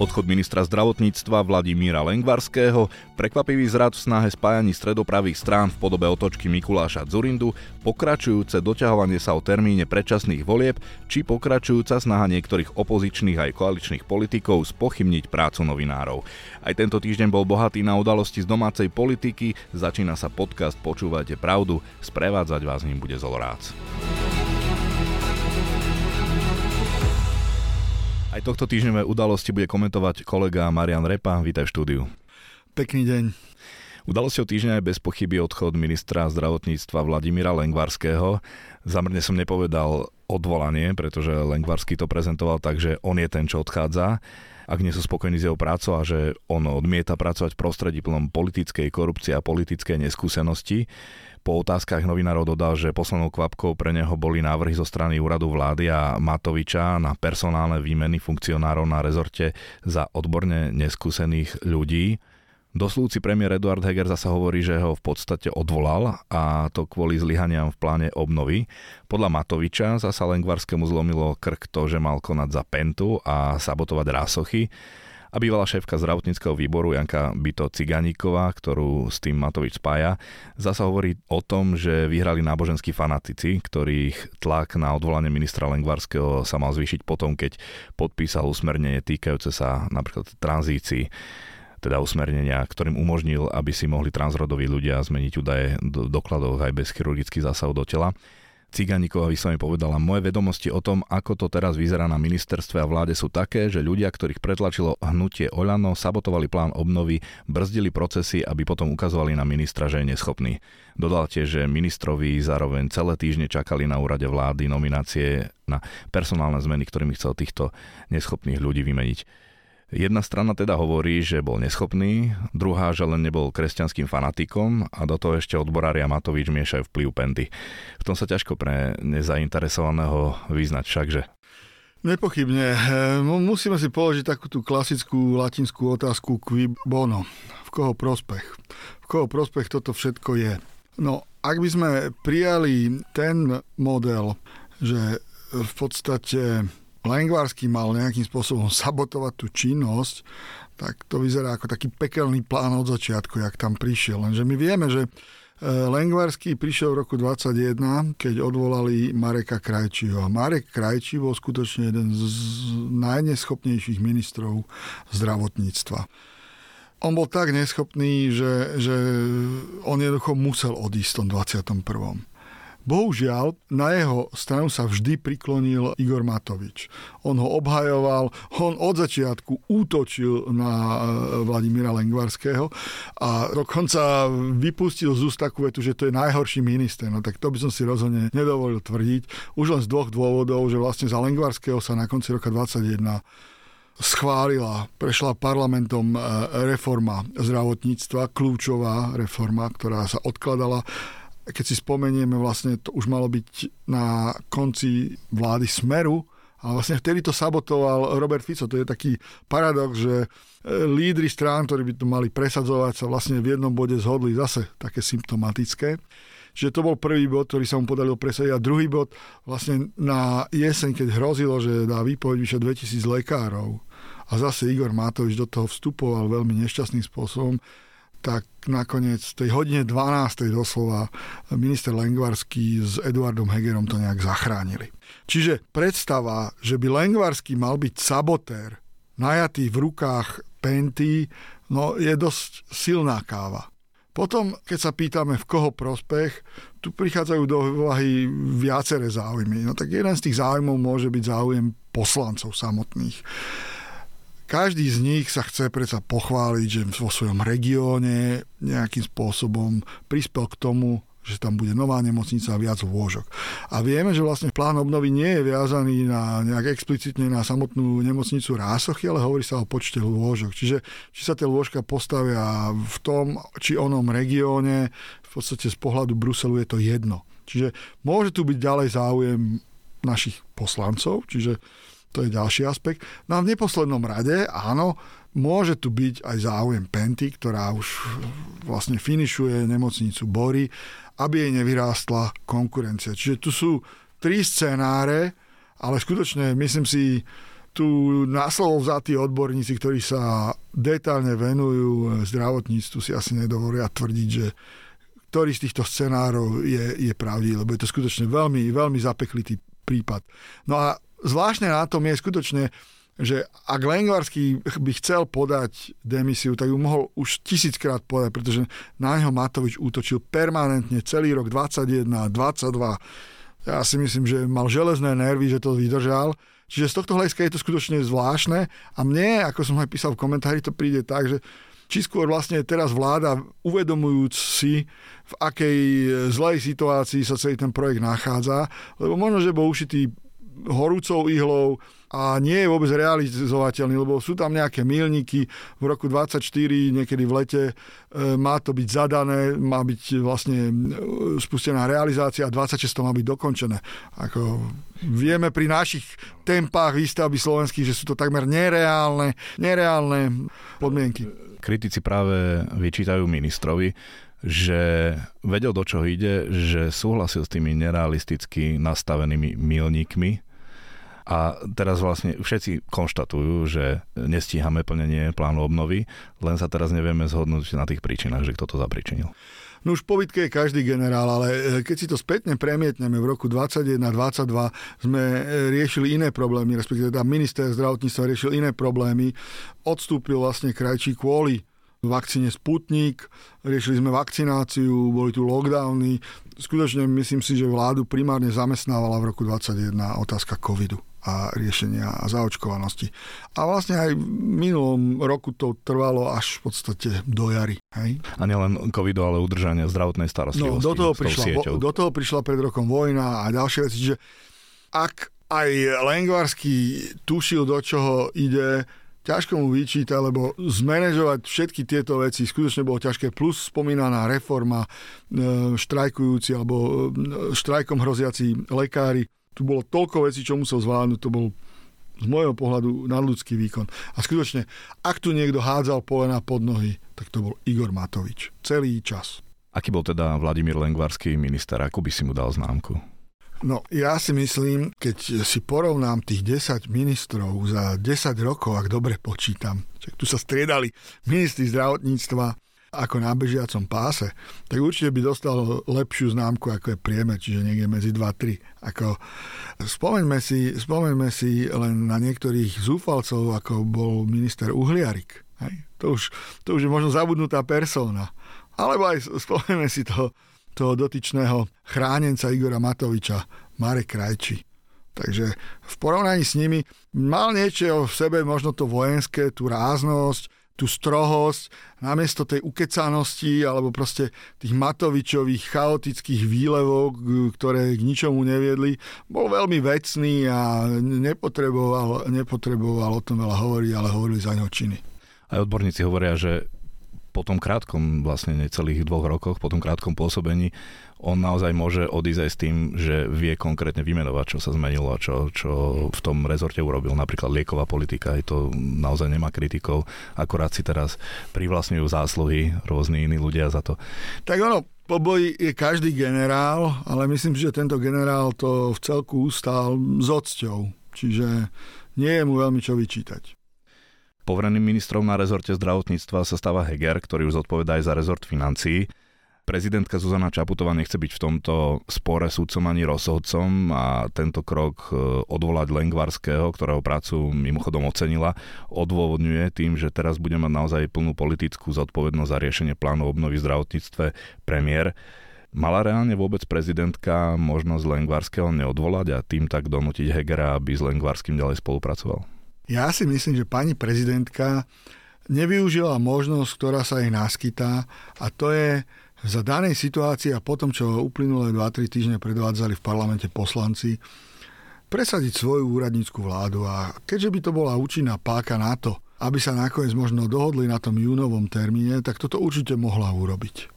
Odchod ministra zdravotníctva Vladimíra Lengvarského, prekvapivý zrad v snahe spájaní stredopravých strán v podobe otočky Mikuláša Zurindu, pokračujúce doťahovanie sa o termíne predčasných volieb, či pokračujúca snaha niektorých opozičných aj koaličných politikov spochybniť prácu novinárov. Aj tento týždeň bol bohatý na udalosti z domácej politiky, začína sa podcast Počúvajte pravdu, sprevádzať vás ním bude Zolorác. Aj tohto týždňové udalosti bude komentovať kolega Marian Repa. Vítaj v štúdiu. Pekný deň. Udalosťou týždňa je bez pochyby odchod ministra zdravotníctva Vladimíra Lengvarského. Zamrne som nepovedal odvolanie, pretože Lengvarský to prezentoval tak, že on je ten, čo odchádza ak nie sú spokojní s jeho prácou a že on odmieta pracovať v prostredí plnom politickej korupcie a politickej neskúsenosti. Po otázkach novinárov dodal, že poslednou kvapkou pre neho boli návrhy zo strany úradu vlády a Matoviča na personálne výmeny funkcionárov na rezorte za odborne neskúsených ľudí. Doslúci premiér Eduard Heger zasa hovorí, že ho v podstate odvolal a to kvôli zlyhaniam v pláne obnovy. Podľa Matoviča zasa Lengvarskému zlomilo krk to, že mal konať za Pentu a sabotovať rásochy. A bývalá šéfka zdravotníckého výboru Janka Byto Ciganíková, ktorú s tým Matovič spája, zasa hovorí o tom, že vyhrali náboženskí fanatici, ktorých tlak na odvolanie ministra Lengvarského sa mal zvýšiť potom, keď podpísal usmernenie týkajúce sa napríklad tranzícií teda usmernenia, ktorým umožnil, aby si mohli transrodoví ľudia zmeniť údaje do dokladov aj bez chirurgických zásahov do tela. Ciganíková vyslovene povedala, moje vedomosti o tom, ako to teraz vyzerá na ministerstve a vláde sú také, že ľudia, ktorých pretlačilo hnutie Oľano, sabotovali plán obnovy, brzdili procesy, aby potom ukazovali na ministra, že je neschopný. Dodal tiež, že ministrovi zároveň celé týždne čakali na úrade vlády nominácie na personálne zmeny, ktorými chcel týchto neschopných ľudí vymeniť. Jedna strana teda hovorí, že bol neschopný, druhá, že len nebol kresťanským fanatikom a do toho ešte odborári a Matovič miešajú vplyv Penty. V tom sa ťažko pre nezainteresovaného vyznať všakže. Nepochybne. Musíme si položiť takú tú klasickú latinskú otázku qui bono. V koho prospech? V koho prospech toto všetko je? No, ak by sme prijali ten model, že v podstate Lengvarsky mal nejakým spôsobom sabotovať tú činnosť, tak to vyzerá ako taký pekelný plán od začiatku, jak tam prišiel. Lenže my vieme, že e, Lengvarský prišiel v roku 2021, keď odvolali Mareka Krajčího. A Marek Krajčí bol skutočne jeden z najneschopnejších ministrov zdravotníctva. On bol tak neschopný, že, že on jednoducho musel odísť v tom 21. Bohužiaľ, na jeho stranu sa vždy priklonil Igor Matovič. On ho obhajoval, on od začiatku útočil na e, Vladimíra Lengvarského a dokonca vypustil z úst takú vetu, že to je najhorší minister. No tak to by som si rozhodne nedovolil tvrdiť. Už len z dvoch dôvodov, že vlastne za Lengvarského sa na konci roka 2021 schválila, prešla parlamentom e, reforma zdravotníctva, kľúčová reforma, ktorá sa odkladala keď si spomenieme, vlastne to už malo byť na konci vlády Smeru, ale vlastne vtedy to sabotoval Robert Fico. To je taký paradox, že e, lídry strán, ktorí by to mali presadzovať, sa vlastne v jednom bode zhodli zase také symptomatické. Čiže to bol prvý bod, ktorý sa mu podarilo presadiť. A druhý bod, vlastne na jeseň, keď hrozilo, že dá výpoveď vyše 2000 lekárov a zase Igor Matovič do toho vstupoval veľmi nešťastným spôsobom, tak nakoniec v tej hodine 12. doslova minister Lengvarský s Eduardom Hegerom to nejak zachránili. Čiže predstava, že by Lengvarský mal byť sabotér, najatý v rukách Penty, no je dosť silná káva. Potom, keď sa pýtame, v koho prospech, tu prichádzajú do úvahy viaceré záujmy. No tak jeden z tých záujmov môže byť záujem poslancov samotných. Každý z nich sa chce predsa pochváliť, že vo svojom regióne nejakým spôsobom prispel k tomu, že tam bude nová nemocnica a viac lôžok. A vieme, že vlastne plán obnovy nie je viazaný na nejak explicitne na samotnú nemocnicu Rásochy, ale hovorí sa o počte lôžok. Čiže či sa tie lôžka postavia v tom či onom regióne, v podstate z pohľadu Bruselu je to jedno. Čiže môže tu byť ďalej záujem našich poslancov, čiže to je ďalší aspekt. No a v neposlednom rade, áno, môže tu byť aj záujem Penty, ktorá už vlastne finišuje nemocnicu Bory, aby jej nevyrástla konkurencia. Čiže tu sú tri scenáre, ale skutočne myslím si, tu na slovo vzatí odborníci, ktorí sa detálne venujú zdravotníctvu, si asi nedovolia tvrdiť, že ktorý z týchto scenárov je, je pravdivý, lebo je to skutočne veľmi, veľmi zapeklitý prípad. No a zvláštne na tom je skutočne, že ak Lengvarský by chcel podať demisiu, tak ju mohol už tisíckrát podať, pretože na neho Matovič útočil permanentne celý rok 21, 22. Ja si myslím, že mal železné nervy, že to vydržal. Čiže z tohto hľadiska je to skutočne zvláštne a mne, ako som aj písal v komentári, to príde tak, že či skôr vlastne teraz vláda, uvedomujúc si, v akej zlej situácii sa celý ten projekt nachádza, lebo možno, že bol ušitý horúcou ihlou, a nie je vôbec realizovateľný, lebo sú tam nejaké milníky v roku 24, niekedy v lete e, má to byť zadané, má byť vlastne e, spustená realizácia a 26 to má byť dokončené. Ako vieme pri našich tempách výstavby slovenských, že sú to takmer nereálne, nereálne podmienky. Kritici práve vyčítajú ministrovi, že vedel, do čoho ide, že súhlasil s tými nerealisticky nastavenými milníkmi, a teraz vlastne všetci konštatujú, že nestíhame plnenie plánu obnovy, len sa teraz nevieme zhodnúť na tých príčinách, že kto to zapričinil. No už po bitke je každý generál, ale e, keď si to spätne premietneme, v roku 2021-2022 sme e, riešili iné problémy, respektíve teda minister zdravotníctva riešil iné problémy. Odstúpil vlastne krajčí kvôli vakcíne Sputnik, riešili sme vakcináciu, boli tu lockdowny. Skutočne myslím si, že vládu primárne zamestnávala v roku 2021 otázka covidu a riešenia a zaočkovanosti. A vlastne aj v minulom roku to trvalo až v podstate do jary. Hej? A nielen covidu, ale udržania zdravotnej starostlivosti. No, do, toho prišla, do toho prišla pred rokom vojna a ďalšie veci. Čiže ak aj Lengvarský tušil, do čoho ide, ťažko mu vyčíta, lebo zmanéžovať všetky tieto veci skutočne bolo ťažké, plus spomínaná reforma, e, štrajkujúci alebo e, štrajkom hroziaci lekári, tu bolo toľko vecí, čo musel zvládnuť, to bol z môjho pohľadu nadľudský výkon. A skutočne, ak tu niekto hádzal polena pod nohy, tak to bol Igor Matovič. Celý čas. Aký bol teda Vladimír Lengvarský minister? Ako by si mu dal známku? No, ja si myslím, keď si porovnám tých 10 ministrov za 10 rokov, ak dobre počítam, že tu sa striedali ministri zdravotníctva, ako na bežiacom páse, tak určite by dostal lepšiu známku, ako je priemer, čiže niekde medzi 2-3. Ako, spomeňme, si, spomeňme si len na niektorých zúfalcov, ako bol minister Uhliarik. Hej? To, už, to už je možno zabudnutá persona. Alebo aj spomeňme si toho, toho dotyčného chránenca Igora Matoviča, Marek Krajči. Takže v porovnaní s nimi mal niečo v sebe, možno to vojenské, tú ráznosť, tú strohosť, namiesto tej ukecanosti alebo proste tých Matovičových chaotických výlevov, ktoré k ničomu neviedli, bol veľmi vecný a nepotreboval, nepotreboval o tom veľa hovoriť, ale hovorili za ňo činy. Aj odborníci hovoria, že po tom krátkom, vlastne necelých dvoch rokoch, po tom krátkom pôsobení on naozaj môže odísť aj s tým, že vie konkrétne vymenovať, čo sa zmenilo a čo, čo v tom rezorte urobil. Napríklad lieková politika, aj to naozaj nemá kritikov, akorát si teraz privlastňujú zásluhy rôzni iní ľudia za to. Tak ono, po boji je každý generál, ale myslím že tento generál to v celku ustál s odsťou. Čiže nie je mu veľmi čo vyčítať. Povereným ministrom na rezorte zdravotníctva sa stáva Heger, ktorý už zodpovedá aj za rezort financií. Prezidentka Zuzana Čaputová nechce byť v tomto spore súdcom ani rozhodcom a tento krok e, odvolať Lengvarského, ktorého prácu mimochodom ocenila, odôvodňuje tým, že teraz bude mať naozaj plnú politickú zodpovednosť za riešenie plánu obnovy v zdravotníctve premiér. Mala reálne vôbec prezidentka možnosť Lengvarského neodvolať a tým tak donútiť Hegera, aby s Lengvarským ďalej spolupracoval? Ja si myslím, že pani prezidentka nevyužila možnosť, ktorá sa jej naskytá a to je za danej situácii a potom, čo uplynulé 2-3 týždne predvádzali v parlamente poslanci, presadiť svoju úradnícku vládu a keďže by to bola účinná páka na to, aby sa nakoniec možno dohodli na tom júnovom termíne, tak toto určite mohla urobiť.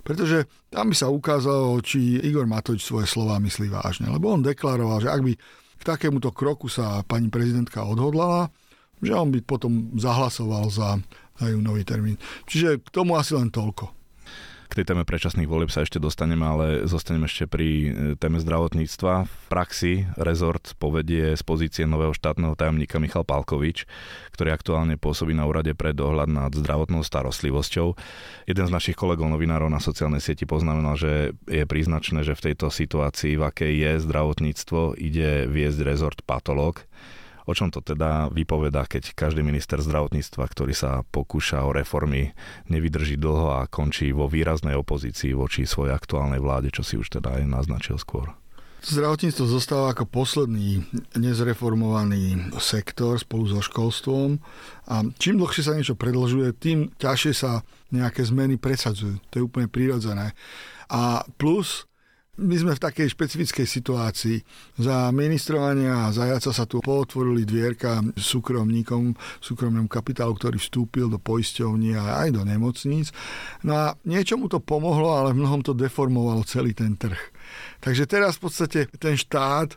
Pretože tam by sa ukázalo, či Igor Matovič svoje slova myslí vážne. Lebo on deklaroval, že ak by k takémuto kroku sa pani prezidentka odhodlala, že on by potom zahlasoval za, za júnový termín. Čiže k tomu asi len toľko. K tej téme predčasných volieb sa ešte dostaneme, ale zostaneme ešte pri e, téme zdravotníctva. V praxi rezort povedie z pozície nového štátneho tajomníka Michal Palkovič, ktorý aktuálne pôsobí na úrade pre dohľad nad zdravotnou starostlivosťou. Jeden z našich kolegov novinárov na sociálnej sieti poznamenal, že je príznačné, že v tejto situácii, v akej je zdravotníctvo, ide viesť rezort patológ O čom to teda vypoveda, keď každý minister zdravotníctva, ktorý sa pokúša o reformy, nevydrží dlho a končí vo výraznej opozícii voči svojej aktuálnej vláde, čo si už teda aj naznačil skôr? Zdravotníctvo zostáva ako posledný nezreformovaný sektor spolu so školstvom a čím dlhšie sa niečo predlžuje, tým ťažšie sa nejaké zmeny presadzujú. To je úplne prirodzené. A plus my sme v takej špecifickej situácii. Za ministrovania Zajaca sa tu pootvorili dvierka súkromníkom, súkromnému kapitálu, ktorý vstúpil do poisťovní a aj do nemocníc. No a niečomu to pomohlo, ale v mnohom to deformovalo celý ten trh. Takže teraz v podstate ten štát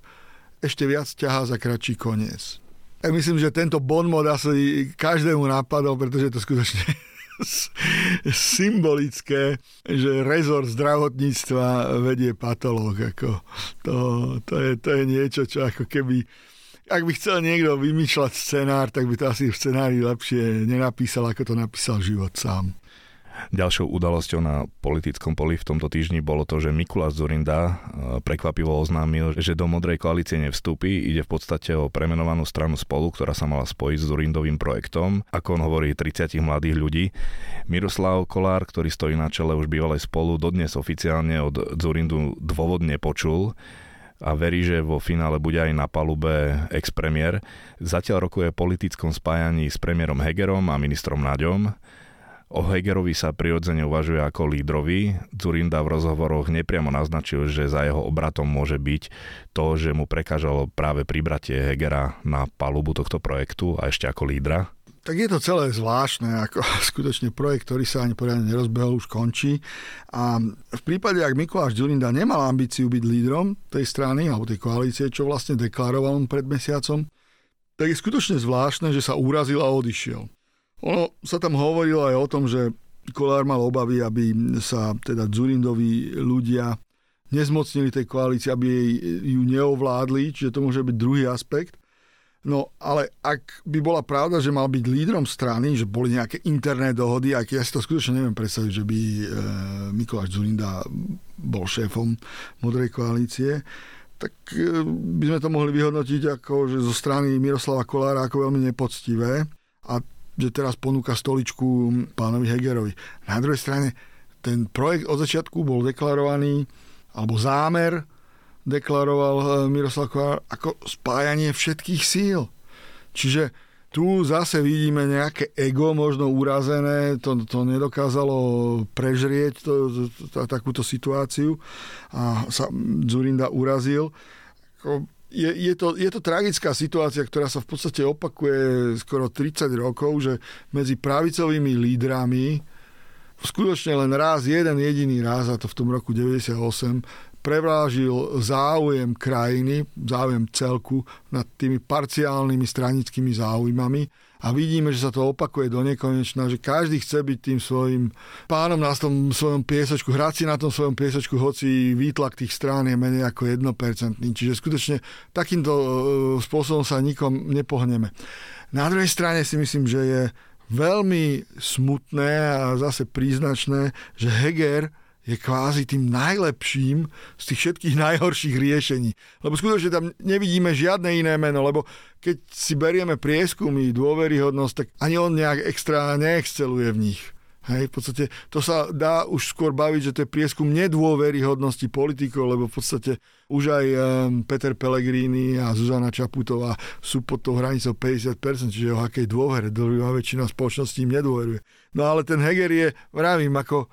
ešte viac ťahá za kratší koniec. Ja myslím, že tento bon mod asi každému napadol, pretože to skutočne symbolické, že rezort zdravotníctva vedie patológ. Ako to, to, je, to je niečo, čo ako keby ak by chcel niekto vymýšľať scenár, tak by to asi v scenári lepšie nenapísal, ako to napísal život sám. Ďalšou udalosťou na politickom poli v tomto týždni bolo to, že Mikuláš Zurinda e, prekvapivo oznámil, že do Modrej koalície nevstúpi. Ide v podstate o premenovanú stranu spolu, ktorá sa mala spojiť s Zurindovým projektom. Ako on hovorí, 30 mladých ľudí. Miroslav Kolár, ktorý stojí na čele už bývalej spolu, dodnes oficiálne od Zurindu dôvodne počul a verí, že vo finále bude aj na palube ex-premiér. Zatiaľ rokuje politickom spájaní s premiérom Hegerom a ministrom Naďom. O Hegerovi sa prirodzene uvažuje ako lídrovi. Zurinda v rozhovoroch nepriamo naznačil, že za jeho obratom môže byť to, že mu prekážalo práve pribratie Hegera na palubu tohto projektu a ešte ako lídra. Tak je to celé zvláštne, ako skutočne projekt, ktorý sa ani poriadne nerozbehol, už končí. A v prípade, ak Mikuláš Zurinda nemal ambíciu byť lídrom tej strany alebo tej koalície, čo vlastne deklaroval pred mesiacom, tak je skutočne zvláštne, že sa urazil a odišiel. Ono sa tam hovorilo aj o tom, že Kolár mal obavy, aby sa teda Zurindovi ľudia nezmocnili tej koalície, aby jej, ju neovládli, čiže to môže byť druhý aspekt. No ale ak by bola pravda, že mal byť lídrom strany, že boli nejaké interné dohody, ak ja si to skutočne neviem predstaviť, že by e, Mikuláš Zurinda bol šéfom Modrej koalície, tak e, by sme to mohli vyhodnotiť ako, že zo strany Miroslava Kolára ako veľmi nepoctivé. A že teraz ponúka stoličku pánovi Hegerovi. Na druhej strane ten projekt od začiatku bol deklarovaný, alebo zámer deklaroval eh, Miroslav Kolár ako spájanie všetkých síl. Čiže tu zase vidíme nejaké ego možno urazené, to, to nedokázalo prežrieť to, to, to, takúto situáciu a sa Zurinda urazil je, je, to, je to tragická situácia, ktorá sa v podstate opakuje skoro 30 rokov, že medzi pravicovými lídrami skutočne len raz, jeden jediný raz, a to v tom roku 98, prevlážil záujem krajiny, záujem celku nad tými parciálnymi stranickými záujmami a vidíme, že sa to opakuje do nekonečna, že každý chce byť tým svojim pánom na tom svojom piesočku, hrať si na tom svojom piesočku, hoci výtlak tých strán je menej ako 1%. Čiže skutočne takýmto e, spôsobom sa nikom nepohneme. Na druhej strane si myslím, že je veľmi smutné a zase príznačné, že Heger je kvázi tým najlepším z tých všetkých najhorších riešení. Lebo skutočne tam nevidíme žiadne iné meno, lebo keď si berieme prieskumy, dôveryhodnosť, tak ani on nejak extra neexceluje v nich. Hej, v podstate to sa dá už skôr baviť, že to je prieskum nedôveryhodnosti politikov, lebo v podstate už aj um, Peter Pellegrini a Zuzana Čaputová sú pod tou hranicou 50%, čiže o akej dôvere, druhá väčšina spoločnosti im nedôveruje. No ale ten Heger je, vravím, ako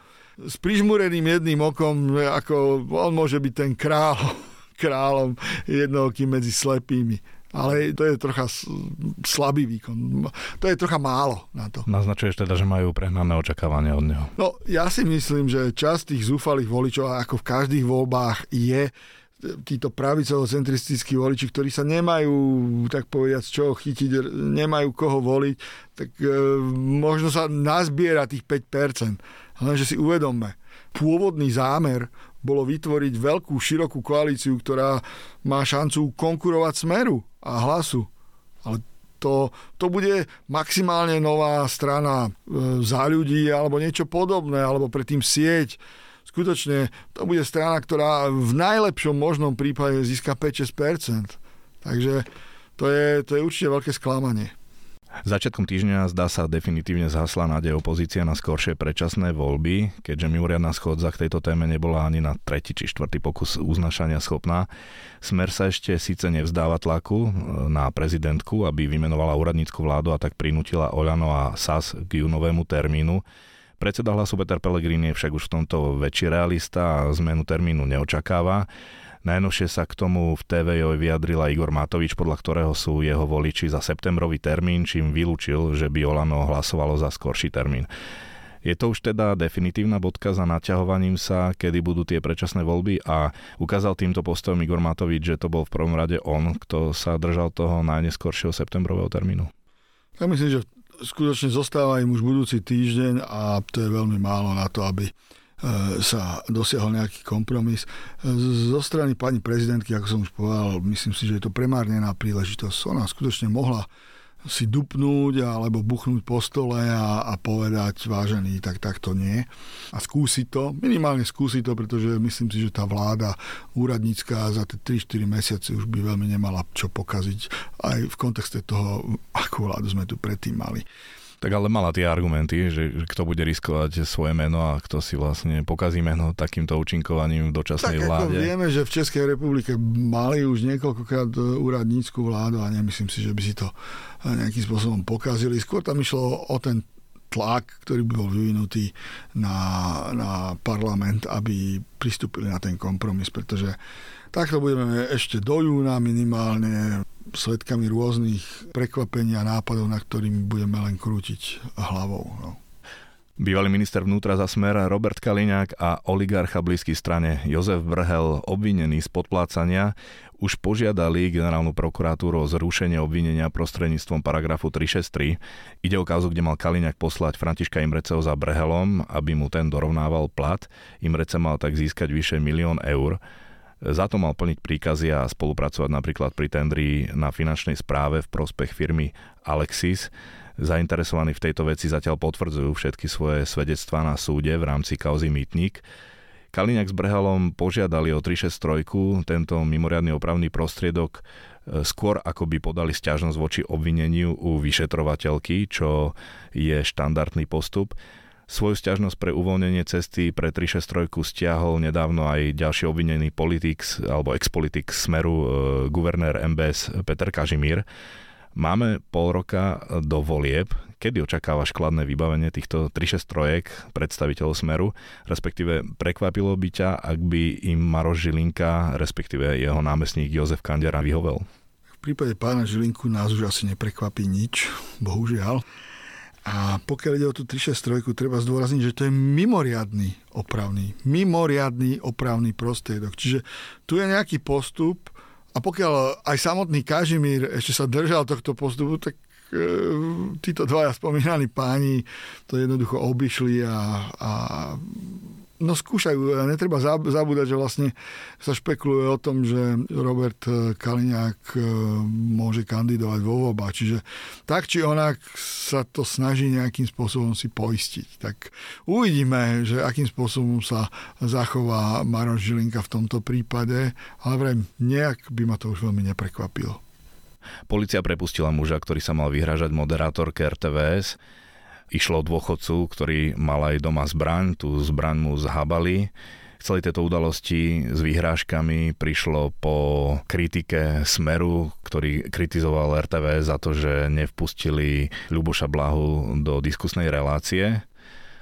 s prižmureným jedným okom, ako on môže byť ten král, kráľom jednookým medzi slepými. Ale to je trocha slabý výkon. To je trocha málo na to. Naznačuješ teda, že majú prehnané očakávania od neho. No, ja si myslím, že časť tých zúfalých voličov, ako v každých voľbách, je títo pravicovo-centristickí voliči, ktorí sa nemajú, tak povediať, z čoho chytiť, nemajú koho voliť, tak e, možno sa nazbiera tých 5%. Lenže si uvedomme, pôvodný zámer bolo vytvoriť veľkú, širokú koalíciu, ktorá má šancu konkurovať smeru a hlasu. Ale to, to bude maximálne nová strana e, za ľudí alebo niečo podobné, alebo predtým sieť. Skutočne to bude strana, ktorá v najlepšom možnom prípade získa 5-6%. Takže to je, to je určite veľké sklamanie. Začiatkom týždňa zdá sa definitívne zhasla nádej opozícia na skoršie predčasné voľby, keďže mimoriadná schodza k tejto téme nebola ani na tretí či štvrtý pokus uznašania schopná. Smer sa ešte síce nevzdáva tlaku e, na prezidentku, aby vymenovala úradnícku vládu a tak prinútila Oľano a SAS k júnovému termínu. Predseda hlasu Peter Pellegrini je však už v tomto väčší realista a zmenu termínu neočakáva. Najnovšie sa k tomu v TVJ vyjadrila Igor Matovič, podľa ktorého sú jeho voliči za septembrový termín, čím vylúčil, že by Olano hlasovalo za skorší termín. Je to už teda definitívna bodka za naťahovaním sa, kedy budú tie predčasné voľby a ukázal týmto postojom Igor Matovič, že to bol v prvom rade on, kto sa držal toho najneskoršieho septembrového termínu. Ja myslím, že skutočne zostáva im už budúci týždeň a to je veľmi málo na to, aby sa dosiahol nejaký kompromis. E, zo strany pani prezidentky, ako som už povedal, myslím si, že je to premárnená príležitosť. Ona skutočne mohla si dupnúť alebo buchnúť po stole a, a povedať, vážený, tak takto nie. A skúsiť to, minimálne skúsiť to, pretože myslím si, že tá vláda úradnícka za tie 3-4 mesiace už by veľmi nemala čo pokaziť aj v kontexte toho, akú vládu sme tu predtým mali. Tak ale mala tie argumenty, že, že kto bude riskovať svoje meno a kto si vlastne pokazí meno takýmto účinkovaním v dočasnej tak, vláde. Tak vieme, že v Českej republike mali už niekoľkokrát úradnícku vládu a nemyslím si, že by si to nejakým spôsobom pokazili. Skôr tam išlo o ten tlak, ktorý by bol vyvinutý na, na parlament, aby pristúpili na ten kompromis, pretože takto budeme ešte do júna minimálne svetkami rôznych prekvapení a nápadov, na ktorými budeme len krútiť hlavou. No. Bývalý minister vnútra za smer Robert Kaliňák a oligarcha blízky strane Jozef Brhel, obvinený z podplácania, už požiadali generálnu prokuratúru o zrušenie obvinenia prostredníctvom paragrafu 363. Ide o kauzu, kde mal Kaliňák poslať Františka Imreceho za Brhelom, aby mu ten dorovnával plat. Imrece mal tak získať vyše milión eur. Za to mal plniť príkazy a spolupracovať napríklad pri tendri na finančnej správe v prospech firmy Alexis. Zainteresovaní v tejto veci zatiaľ potvrdzujú všetky svoje svedectvá na súde v rámci kauzy Mýtnik. Kaliňák s Brehalom požiadali o 363, tento mimoriadný opravný prostriedok e, skôr ako by podali stiažnosť voči obvineniu u vyšetrovateľky, čo je štandardný postup. Svoju stiažnosť pre uvoľnenie cesty pre 363 stiahol nedávno aj ďalší obvinený politik alebo ex-politik Smeru e, guvernér MBS Peter Kažimír. Máme pol roka do volieb. Kedy očakávaš kladné vybavenie týchto 363 predstaviteľov Smeru? Respektíve prekvapilo by ťa, ak by im Maroš Žilinka, respektíve jeho námestník Jozef Kandera vyhovel? V prípade pána Žilinku nás už asi neprekvapí nič, bohužiaľ. A pokiaľ ide o tú 363, treba zdôrazniť, že to je mimoriadný opravný, mimoriadný opravný prostriedok. Čiže tu je nejaký postup a pokiaľ aj samotný Kažimír ešte sa držal tohto postupu, tak e, títo dvaja spomínaní páni to jednoducho obišli a, a No skúšajú, netreba zabúdať, že vlastne sa špekuluje o tom, že Robert eh, Kaliňák eh, môže kandidovať vo voľba. Čiže tak či onak sa to snaží nejakým spôsobom si poistiť. Tak uvidíme, že akým spôsobom sa zachová Maroš Žilinka v tomto prípade, ale vrem, nejak by ma to už veľmi neprekvapilo. Polícia prepustila muža, ktorý sa mal vyhražať moderátorke RTVS. Išlo o dôchodcu, ktorý mal aj doma zbraň, tú zbraň mu zhabali. V celej tejto udalosti s vyhrážkami prišlo po kritike Smeru, ktorý kritizoval RTV za to, že nevpustili Ľuboša Blahu do diskusnej relácie.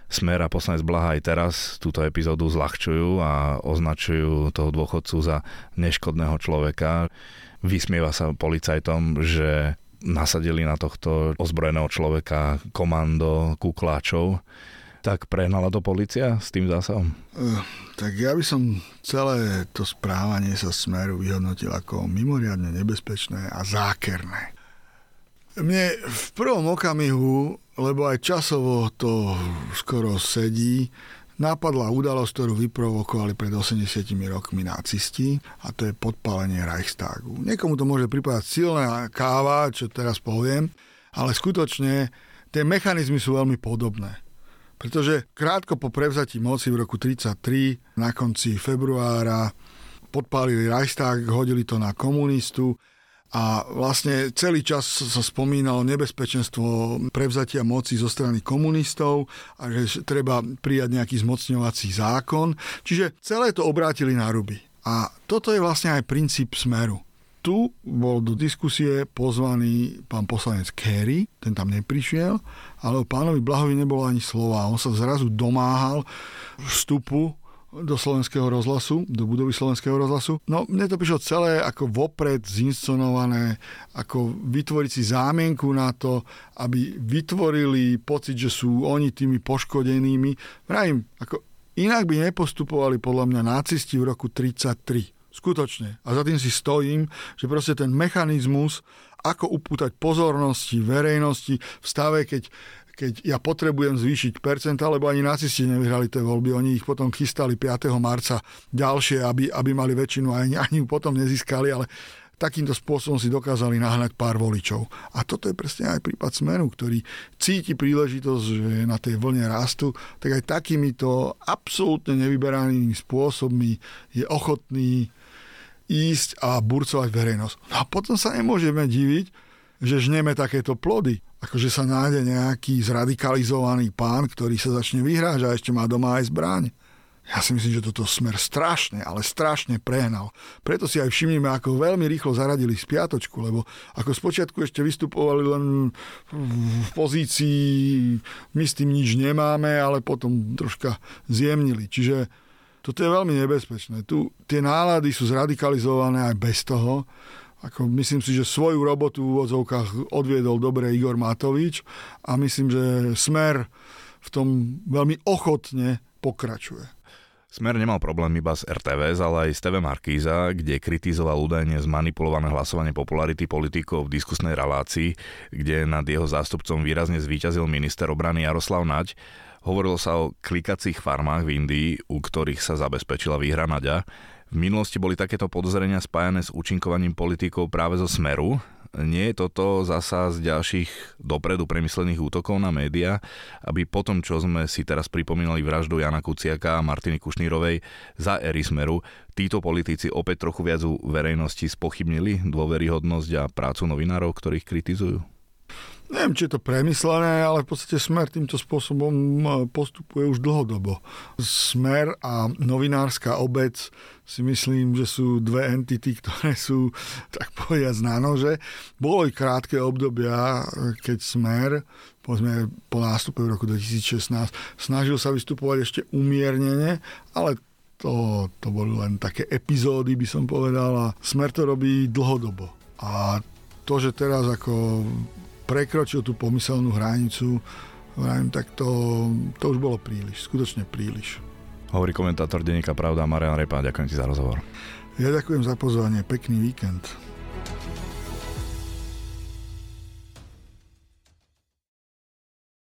Smer a poslanec Blaha aj teraz túto epizódu zľahčujú a označujú toho dôchodcu za neškodného človeka. Vysmieva sa policajtom, že nasadili na tohto ozbrojeného človeka komando kukláčov, tak prehnala to policia s tým zásahom? Uh, tak ja by som celé to správanie sa smeru vyhodnotil ako mimoriadne nebezpečné a zákerné. Mne v prvom okamihu, lebo aj časovo to skoro sedí, napadla udalosť, ktorú vyprovokovali pred 80 rokmi nacisti a to je podpálenie Reichstagu. Niekomu to môže pripadať silná káva, čo teraz poviem, ale skutočne tie mechanizmy sú veľmi podobné. Pretože krátko po prevzatí moci v roku 1933, na konci februára, podpálili Reichstag, hodili to na komunistu a vlastne celý čas sa spomínalo nebezpečenstvo prevzatia moci zo strany komunistov a že treba prijať nejaký zmocňovací zákon. Čiže celé to obrátili na ruby. A toto je vlastne aj princíp smeru. Tu bol do diskusie pozvaný pán poslanec Kerry, ten tam neprišiel, ale o pánovi Blahovi nebolo ani slova. On sa zrazu domáhal vstupu do slovenského rozhlasu, do budovy slovenského rozhlasu. No, mne to prišlo celé ako vopred zinscenované, ako vytvoriť si zámienku na to, aby vytvorili pocit, že sú oni tými poškodenými. Vrajím, ako inak by nepostupovali podľa mňa nacisti v roku 33. Skutočne. A za tým si stojím, že proste ten mechanizmus, ako upútať pozornosti verejnosti v stave, keď keď ja potrebujem zvýšiť percenta, lebo ani nacisti nevyhrali tie voľby, oni ich potom chystali 5. marca ďalšie, aby, aby mali väčšinu a ani, ju potom nezískali, ale takýmto spôsobom si dokázali nahnať pár voličov. A toto je presne aj prípad Smeru, ktorý cíti príležitosť, že na tej vlne rastu, tak aj takýmito absolútne nevyberanými spôsobmi je ochotný ísť a burcovať verejnosť. No a potom sa nemôžeme diviť, že žneme takéto plody akože sa nájde nejaký zradikalizovaný pán, ktorý sa začne vyhrážať a ešte má doma aj zbraň. Ja si myslím, že toto smer strašne, ale strašne prehnal. Preto si aj všimnime, ako veľmi rýchlo zaradili spiatočku, lebo ako spočiatku ešte vystupovali len v pozícii my s tým nič nemáme, ale potom troška zjemnili. Čiže toto je veľmi nebezpečné. Tu tie nálady sú zradikalizované aj bez toho ako myslím si, že svoju robotu v úvodzovkách odviedol dobre Igor Matovič a myslím, že Smer v tom veľmi ochotne pokračuje. Smer nemal problém iba s RTVS, ale aj s TV Markíza, kde kritizoval údajne zmanipulované hlasovanie popularity politikov v diskusnej relácii, kde nad jeho zástupcom výrazne zvíťazil minister obrany Jaroslav Naď. Hovorilo sa o klikacích farmách v Indii, u ktorých sa zabezpečila výhra Naďa. V minulosti boli takéto podozrenia spájané s účinkovaním politikov práve zo Smeru. Nie je toto zasa z ďalších dopredu premyslených útokov na médiá, aby potom, čo sme si teraz pripomínali vraždu Jana Kuciaka a Martiny Kušnírovej za ery Smeru, títo politici opäť trochu viac u verejnosti spochybnili dôveryhodnosť a prácu novinárov, ktorých kritizujú? Neviem, či je to premyslené, ale v podstate Smer týmto spôsobom postupuje už dlhodobo. Smer a novinárska obec si myslím, že sú dve entity, ktoré sú, tak povedať, na nože. Bolo i krátke obdobia, keď Smer povedzme po nástupe v roku 2016 snažil sa vystupovať ešte umiernene, ale to, to boli len také epizódy, by som povedal, a Smer to robí dlhodobo. A to, že teraz ako prekročil tú pomyselnú hranicu, vrajím, tak to, to už bolo príliš, skutočne príliš. Hovorí komentátor denníka Pravda Marian Repa, ďakujem ti za rozhovor. Ja ďakujem za pozvanie, pekný víkend.